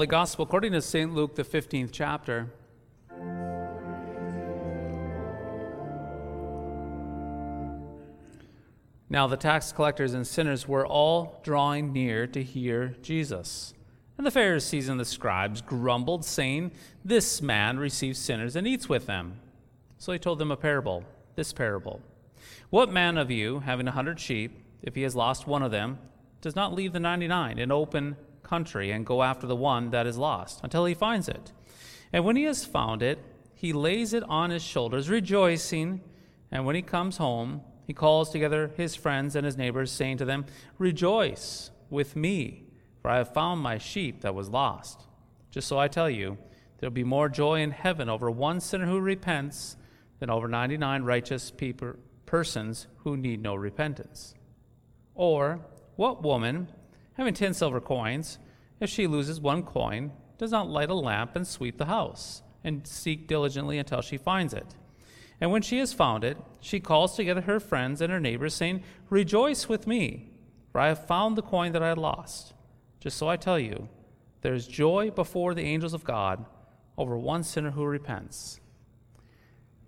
Holy Gospel according to St. Luke, the 15th chapter. Now the tax collectors and sinners were all drawing near to hear Jesus. And the Pharisees and the scribes grumbled, saying, This man receives sinners and eats with them. So he told them a parable, this parable. What man of you, having a hundred sheep, if he has lost one of them, does not leave the ninety nine in open country and go after the one that is lost until he finds it? And when he has found it, he lays it on his shoulders, rejoicing. And when he comes home, he calls together his friends and his neighbors, saying to them, Rejoice with me, for I have found my sheep that was lost. Just so I tell you, there will be more joy in heaven over one sinner who repents than over 99 righteous people, persons who need no repentance. Or, what woman, having 10 silver coins, if she loses one coin, does not light a lamp and sweep the house, and seek diligently until she finds it? And when she has found it, she calls together her friends and her neighbors, saying, Rejoice with me, for I have found the coin that I had lost. Just so I tell you, there is joy before the angels of God over one sinner who repents.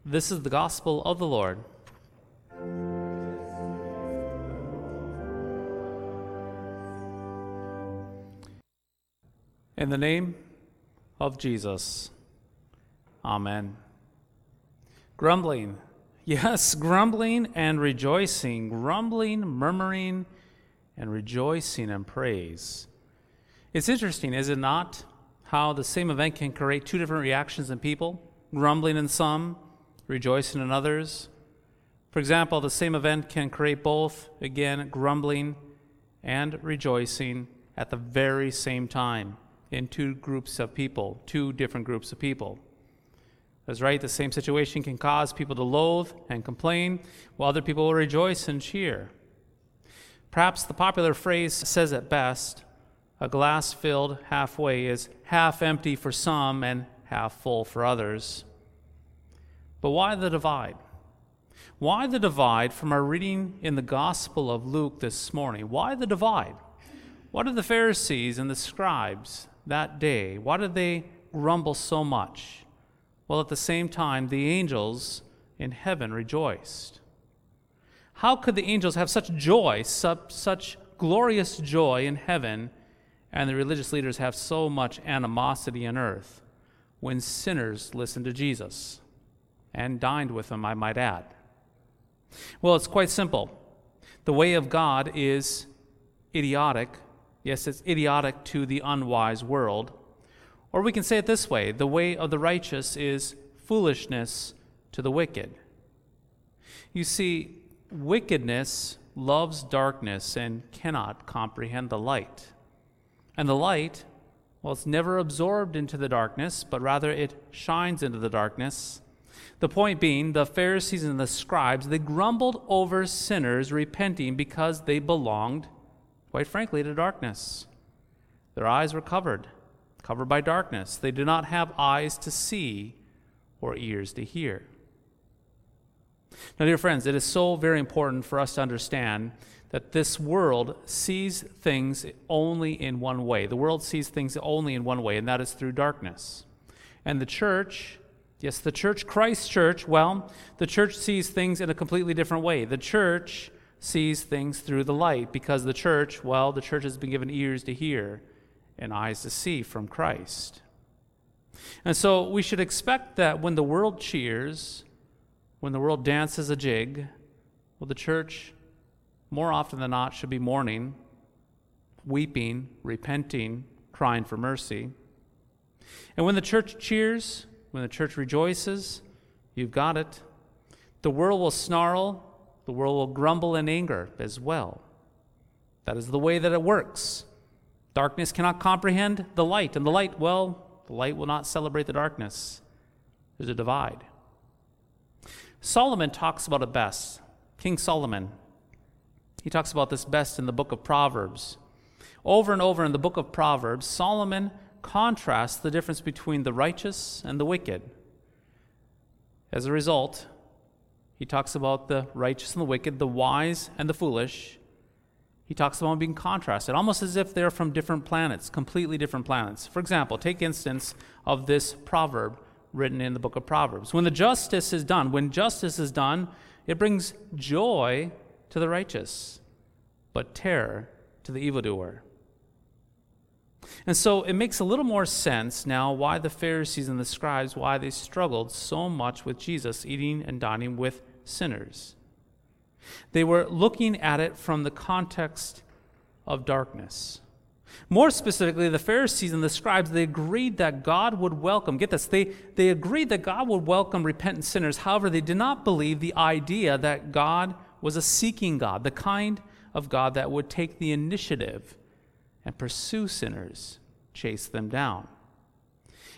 This is the gospel of the Lord. In the name of Jesus, Amen. Grumbling, yes, grumbling and rejoicing, grumbling, murmuring, and rejoicing and praise. It's interesting, is it not, how the same event can create two different reactions in people? Grumbling in some, rejoicing in others. For example, the same event can create both, again, grumbling and rejoicing at the very same time in two groups of people, two different groups of people. That's right, the same situation can cause people to loathe and complain, while other people will rejoice and cheer. Perhaps the popular phrase says it best a glass filled halfway is half empty for some and half full for others. But why the divide? Why the divide from our reading in the Gospel of Luke this morning? Why the divide? What did the Pharisees and the scribes that day, why did they grumble so much? Well, at the same time, the angels in heaven rejoiced. How could the angels have such joy, such glorious joy in heaven, and the religious leaders have so much animosity on earth when sinners listened to Jesus and dined with him, I might add? Well, it's quite simple. The way of God is idiotic. Yes, it's idiotic to the unwise world. Or we can say it this way the way of the righteous is foolishness to the wicked. You see, wickedness loves darkness and cannot comprehend the light. And the light, well, it's never absorbed into the darkness, but rather it shines into the darkness. The point being, the Pharisees and the scribes, they grumbled over sinners repenting because they belonged, quite frankly, to darkness. Their eyes were covered, covered by darkness. They did not have eyes to see or ears to hear. Now, dear friends, it is so very important for us to understand that this world sees things only in one way. The world sees things only in one way, and that is through darkness. And the church, yes, the church, Christ church, well, the church sees things in a completely different way. The church sees things through the light because the church, well, the church has been given ears to hear and eyes to see from Christ. And so we should expect that when the world cheers, when the world dances a jig, well, the church, more often than not, should be mourning, weeping, repenting, crying for mercy. And when the church cheers, when the church rejoices, you've got it. The world will snarl, the world will grumble in anger as well. That is the way that it works. Darkness cannot comprehend the light, and the light, well, the light will not celebrate the darkness. There's a divide. Solomon talks about it best. King Solomon, he talks about this best in the book of Proverbs. Over and over in the book of Proverbs, Solomon contrasts the difference between the righteous and the wicked. As a result, he talks about the righteous and the wicked, the wise and the foolish. He talks about them being contrasted, almost as if they're from different planets, completely different planets. For example, take instance of this proverb written in the book of Proverbs. When the justice is done, when justice is done, it brings joy to the righteous, but terror to the evildoer. And so it makes a little more sense now why the Pharisees and the scribes why they struggled so much with Jesus eating and dining with sinners. They were looking at it from the context of darkness. More specifically, the Pharisees and the scribes, they agreed that God would welcome, get this, they, they agreed that God would welcome repentant sinners. However, they did not believe the idea that God was a seeking God, the kind of God that would take the initiative and pursue sinners, chase them down.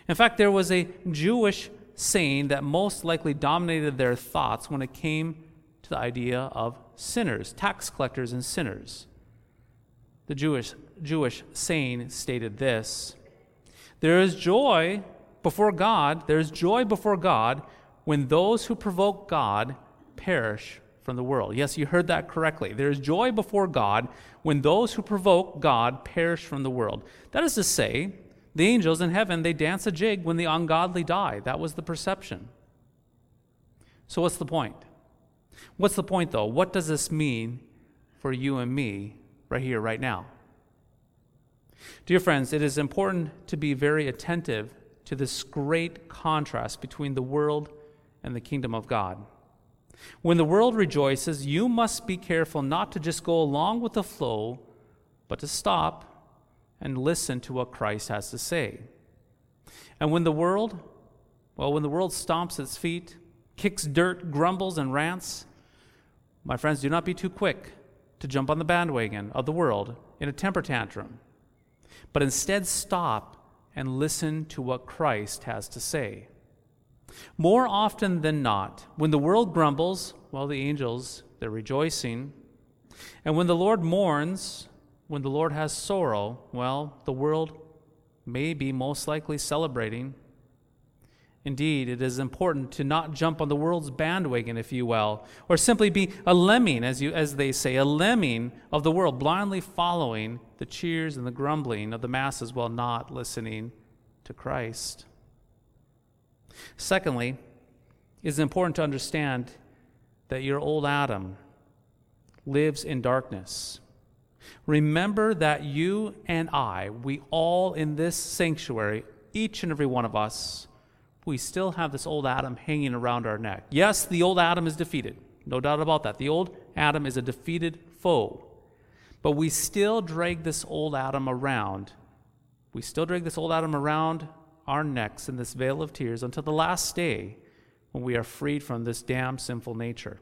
In fact, there was a Jewish saying that most likely dominated their thoughts when it came to the idea of sinners, tax collectors and sinners. The Jewish, Jewish saying stated this There is joy before God, there is joy before God when those who provoke God perish from the world. Yes, you heard that correctly. There is joy before God when those who provoke God perish from the world. That is to say, the angels in heaven, they dance a jig when the ungodly die. That was the perception. So, what's the point? What's the point, though? What does this mean for you and me right here, right now? Dear friends, it is important to be very attentive to this great contrast between the world and the kingdom of God. When the world rejoices, you must be careful not to just go along with the flow, but to stop and listen to what Christ has to say. And when the world, well, when the world stomps its feet, kicks dirt, grumbles, and rants, my friends, do not be too quick to jump on the bandwagon of the world in a temper tantrum, but instead stop and listen to what Christ has to say. More often than not, when the world grumbles, well, the angels, they're rejoicing. And when the Lord mourns, when the Lord has sorrow, well, the world may be most likely celebrating. Indeed, it is important to not jump on the world's bandwagon, if you will, or simply be a lemming, as, you, as they say, a lemming of the world, blindly following the cheers and the grumbling of the masses while not listening to Christ. Secondly, it is important to understand that your old Adam lives in darkness. Remember that you and I, we all in this sanctuary, each and every one of us, we still have this old Adam hanging around our neck. Yes, the old Adam is defeated. No doubt about that. The old Adam is a defeated foe. But we still drag this old Adam around. We still drag this old Adam around our necks in this vale of tears until the last day when we are freed from this damn sinful nature.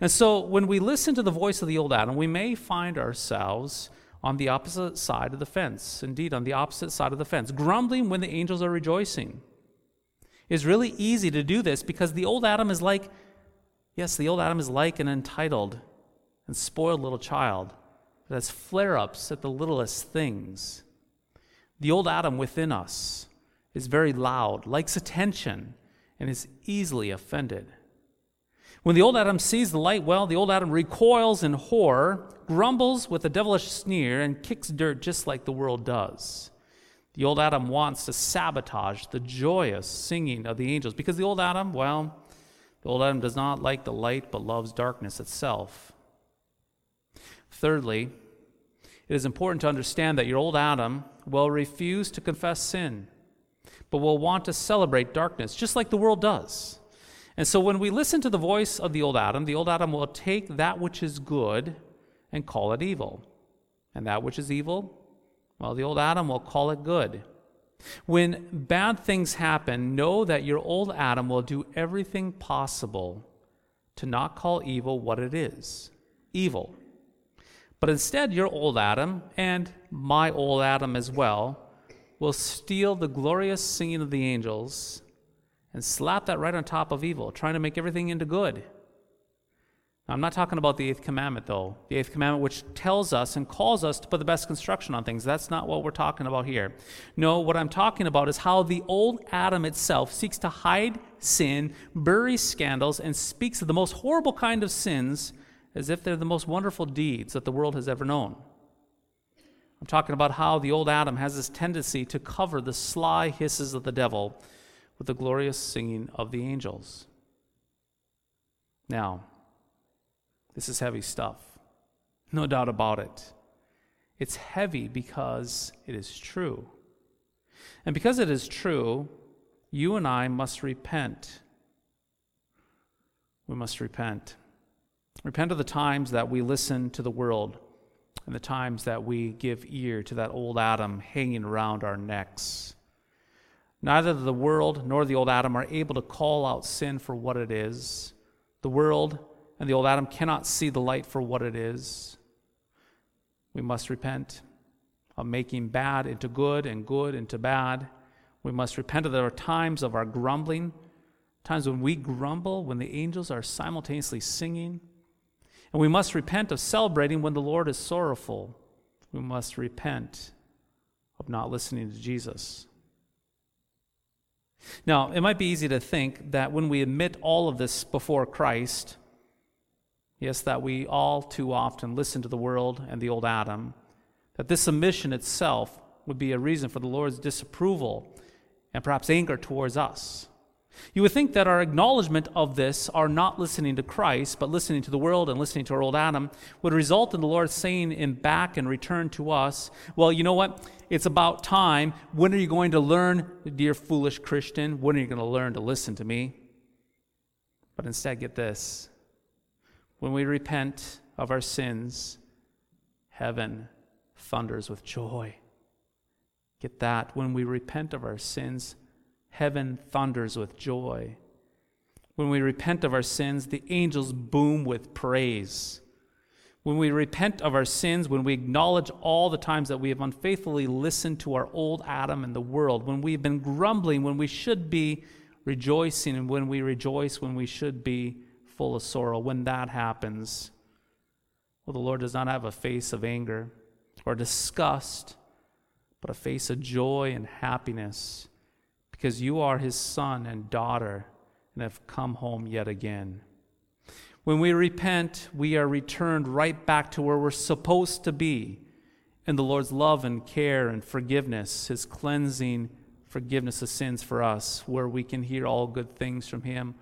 And so when we listen to the voice of the old Adam, we may find ourselves on the opposite side of the fence. Indeed, on the opposite side of the fence, grumbling when the angels are rejoicing. It's really easy to do this because the old Adam is like, yes, the old Adam is like an entitled and spoiled little child that has flare ups at the littlest things. The old Adam within us is very loud, likes attention, and is easily offended. When the old Adam sees the light, well, the old Adam recoils in horror, grumbles with a devilish sneer, and kicks dirt just like the world does. The old Adam wants to sabotage the joyous singing of the angels because the old Adam, well, the old Adam does not like the light but loves darkness itself. Thirdly, it is important to understand that your old Adam will refuse to confess sin but will want to celebrate darkness, just like the world does. And so when we listen to the voice of the old Adam, the old Adam will take that which is good and call it evil. And that which is evil, well, the old Adam will call it good. When bad things happen, know that your old Adam will do everything possible to not call evil what it is evil. But instead, your old Adam and my old Adam as well will steal the glorious singing of the angels and slap that right on top of evil, trying to make everything into good. I'm not talking about the eighth commandment, though. The eighth commandment, which tells us and calls us to put the best construction on things. That's not what we're talking about here. No, what I'm talking about is how the old Adam itself seeks to hide sin, bury scandals, and speaks of the most horrible kind of sins as if they're the most wonderful deeds that the world has ever known. I'm talking about how the old Adam has this tendency to cover the sly hisses of the devil with the glorious singing of the angels. Now, this is heavy stuff. No doubt about it. It's heavy because it is true. And because it is true, you and I must repent. We must repent. Repent of the times that we listen to the world and the times that we give ear to that old Adam hanging around our necks. Neither the world nor the old Adam are able to call out sin for what it is. The world and the old Adam cannot see the light for what it is. We must repent of making bad into good and good into bad. We must repent of the times of our grumbling, times when we grumble, when the angels are simultaneously singing. And we must repent of celebrating when the Lord is sorrowful. We must repent of not listening to Jesus. Now, it might be easy to think that when we admit all of this before Christ, yes, that we all too often listen to the world and the old Adam, that this submission itself would be a reason for the Lord's disapproval and perhaps anger towards us. You would think that our acknowledgement of this, our not listening to Christ, but listening to the world and listening to our old Adam, would result in the Lord saying in back and return to us, Well, you know what? It's about time. When are you going to learn, dear foolish Christian? When are you going to learn to listen to me? But instead, get this when we repent of our sins, heaven thunders with joy. Get that. When we repent of our sins, heaven thunders with joy. When we repent of our sins, the angels boom with praise. When we repent of our sins, when we acknowledge all the times that we have unfaithfully listened to our old Adam and the world, when we've been grumbling when we should be rejoicing, and when we rejoice when we should be full of sorrow. When that happens, well, the Lord does not have a face of anger or disgust, but a face of joy and happiness because you are his son and daughter and have come home yet again. When we repent, we are returned right back to where we're supposed to be in the Lord's love and care and forgiveness, his cleansing forgiveness of sins for us, where we can hear all good things from him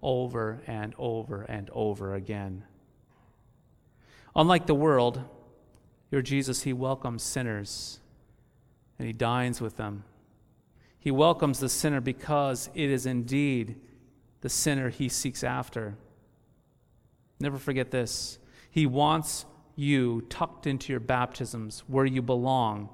over and over and over again. Unlike the world, your Jesus, he welcomes sinners and he dines with them. He welcomes the sinner because it is indeed the sinner he seeks after. Never forget this. He wants you tucked into your baptisms where you belong.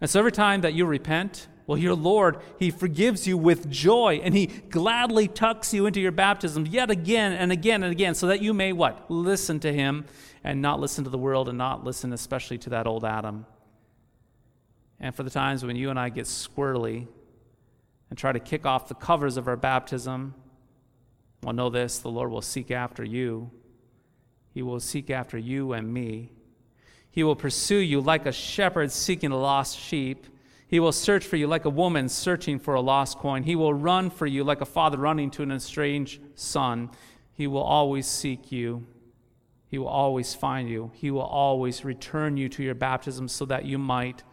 And so every time that you repent, well, your Lord, He forgives you with joy and He gladly tucks you into your baptism yet again and again and again so that you may what? Listen to Him and not listen to the world and not listen especially to that old Adam. And for the times when you and I get squirrely and try to kick off the covers of our baptism, well, know this the Lord will seek after you. He will seek after you and me. He will pursue you like a shepherd seeking a lost sheep. He will search for you like a woman searching for a lost coin. He will run for you like a father running to an estranged son. He will always seek you. He will always find you. He will always return you to your baptism so that you might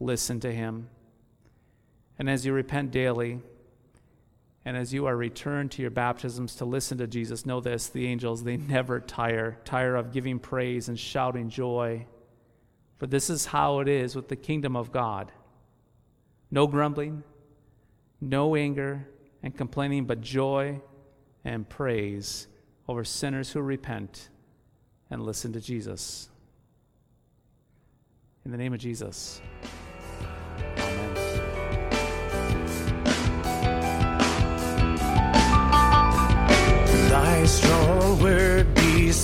listen to him. And as you repent daily, and as you are returned to your baptisms to listen to Jesus, know this the angels, they never tire, tire of giving praise and shouting joy. For this is how it is with the kingdom of God no grumbling, no anger and complaining, but joy and praise over sinners who repent and listen to Jesus. In the name of Jesus.